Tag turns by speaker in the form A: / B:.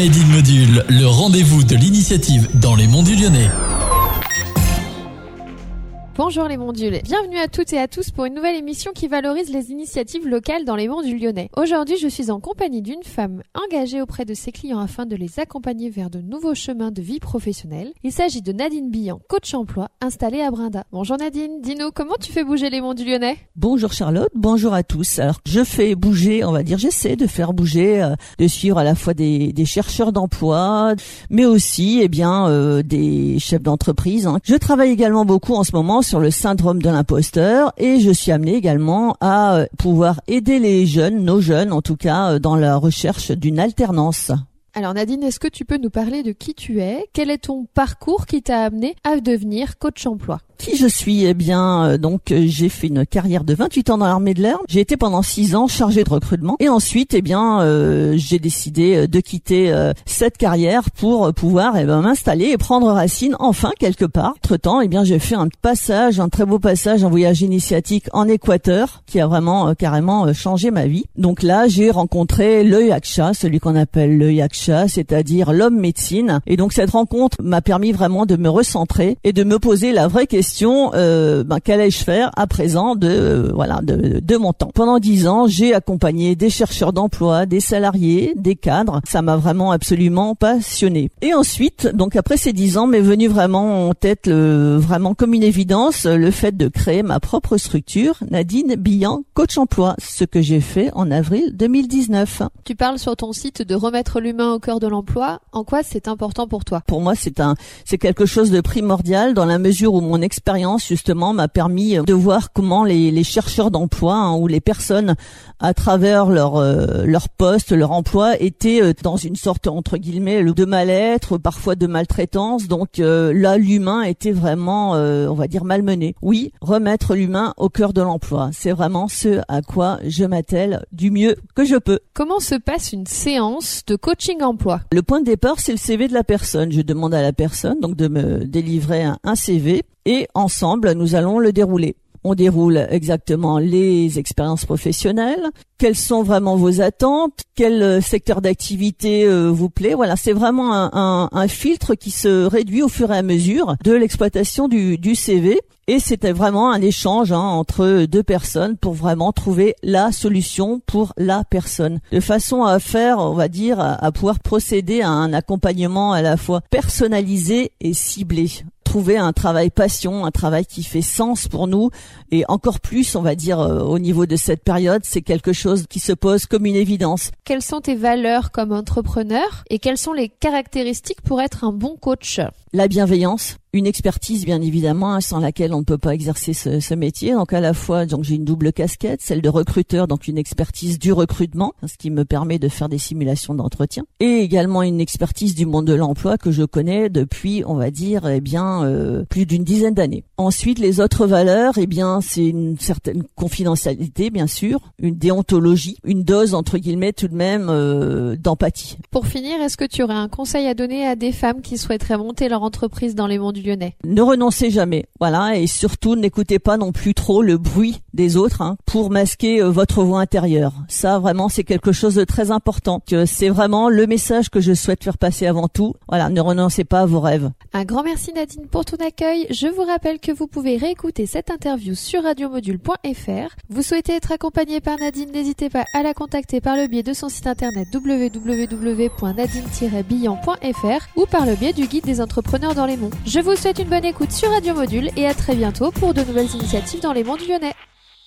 A: Made in Module, le rendez-vous de l'initiative dans les monts du Lyonnais.
B: Bonjour les Mondules, bienvenue à toutes et à tous pour une nouvelle émission qui valorise les initiatives locales dans les monts du Lyonnais. Aujourd'hui, je suis en compagnie d'une femme engagée auprès de ses clients afin de les accompagner vers de nouveaux chemins de vie professionnelle. Il s'agit de Nadine Billan, coach emploi, installée à Brinda. Bonjour Nadine, dis-nous comment tu fais bouger les monts du Lyonnais?
C: Bonjour Charlotte, bonjour à tous. Alors, je fais bouger, on va dire, j'essaie de faire bouger, euh, de suivre à la fois des, des chercheurs d'emploi, mais aussi, eh bien, euh, des chefs d'entreprise. hein. Je travaille également beaucoup en ce moment sur le syndrome de l'imposteur et je suis amenée également à euh, pouvoir aider les jeunes, nos jeunes en tout cas, euh, dans la recherche d'une alternance.
B: Alors Nadine, est-ce que tu peux nous parler de qui tu es? Quel est ton parcours qui t'a amené à devenir coach emploi?
C: Qui je suis Eh bien, euh, donc euh, j'ai fait une carrière de 28 ans dans l'armée de l'air. J'ai été pendant 6 ans chargé de recrutement et ensuite, eh bien, euh, j'ai décidé euh, de quitter euh, cette carrière pour pouvoir eh ben, m'installer et prendre racine enfin quelque part. Entre temps, eh bien, j'ai fait un passage, un très beau passage, un voyage initiatique en Équateur qui a vraiment carrément changé ma vie. Donc là, j'ai rencontré l'œil Aksha, celui qu'on appelle l'œil Aksha, c'est-à-dire l'homme médecine. Et donc cette rencontre m'a permis vraiment de me recentrer et de me poser la vraie question euh, ben, qu'allais-je faire à présent de euh, voilà de, de mon temps? Pendant dix ans, j'ai accompagné des chercheurs d'emploi, des salariés, des cadres. Ça m'a vraiment absolument passionné. Et ensuite, donc après ces dix ans, m'est venu vraiment en tête le, vraiment comme une évidence le fait de créer ma propre structure, Nadine Billan, coach emploi, ce que j'ai fait en avril 2019.
B: Tu parles sur ton site de remettre l'humain au cœur de l'emploi. En quoi c'est important pour toi?
C: Pour moi, c'est un, c'est quelque chose de primordial dans la mesure où mon expérience justement m'a permis de voir comment les, les chercheurs d'emploi hein, ou les personnes à travers leur euh, leur poste, leur emploi étaient euh, dans une sorte entre guillemets de mal-être, parfois de maltraitance. Donc euh, là, l'humain était vraiment, euh, on va dire, malmené. Oui, remettre l'humain au cœur de l'emploi, c'est vraiment ce à quoi je m'attelle du mieux que je peux.
B: Comment se passe une séance de coaching emploi?
C: Le point de départ, c'est le CV de la personne. Je demande à la personne donc de me délivrer un, un CV et ensemble, nous allons le dérouler. On déroule exactement les expériences professionnelles, quelles sont vraiment vos attentes, quel euh, secteur d'activité euh, vous plaît? Voilà, c'est vraiment un, un- un filtre qui se réduit au fur et à mesure de l'exploitation du, du CV. Et c'était vraiment un échange hein, entre deux personnes pour vraiment trouver la solution pour la personne, de façon à faire, on va dire, à, à pouvoir procéder à un accompagnement à la fois personnalisé et ciblé trouver un travail passion, un travail qui fait sens pour nous et encore plus, on va dire euh, au niveau de cette période, c'est quelque chose qui se pose comme une évidence.
B: Quelles sont tes valeurs comme entrepreneur et quelles sont les caractéristiques pour être un bon coach?
C: La bienveillance, une expertise bien évidemment hein, sans laquelle on ne peut pas exercer ce, ce métier. Donc à la fois, donc j'ai une double casquette, celle de recruteur, donc une expertise du recrutement, ce qui me permet de faire des simulations d'entretien, et également une expertise du monde de l'emploi que je connais depuis, on va dire, eh bien euh, plus d'une dizaine d'années. Ensuite, les autres valeurs, eh bien c'est une certaine confidentialité, bien sûr, une déontologie, une dose entre guillemets tout de même euh, d'empathie.
B: Pour finir, est-ce que tu aurais un conseil à donner à des femmes qui souhaiteraient monter leur entreprise dans les monts du Lyonnais
C: Ne renoncez jamais, voilà, et surtout n'écoutez pas non plus trop le bruit des autres hein, pour masquer euh, votre voix intérieure. Ça, vraiment, c'est quelque chose de très important. C'est vraiment le message que je souhaite faire passer avant tout. Voilà, ne renoncez pas à vos rêves.
B: Un grand merci Nadine pour ton accueil. Je vous rappelle que vous pouvez réécouter cette interview sur radiomodule.fr. Vous souhaitez être accompagné par Nadine, n'hésitez pas à la contacter par le biais de son site internet www.nadine-billan.fr ou par le biais du guide des Je vous souhaite une bonne écoute sur Radio Module et à très bientôt pour de nouvelles initiatives dans les monts du Lyonnais.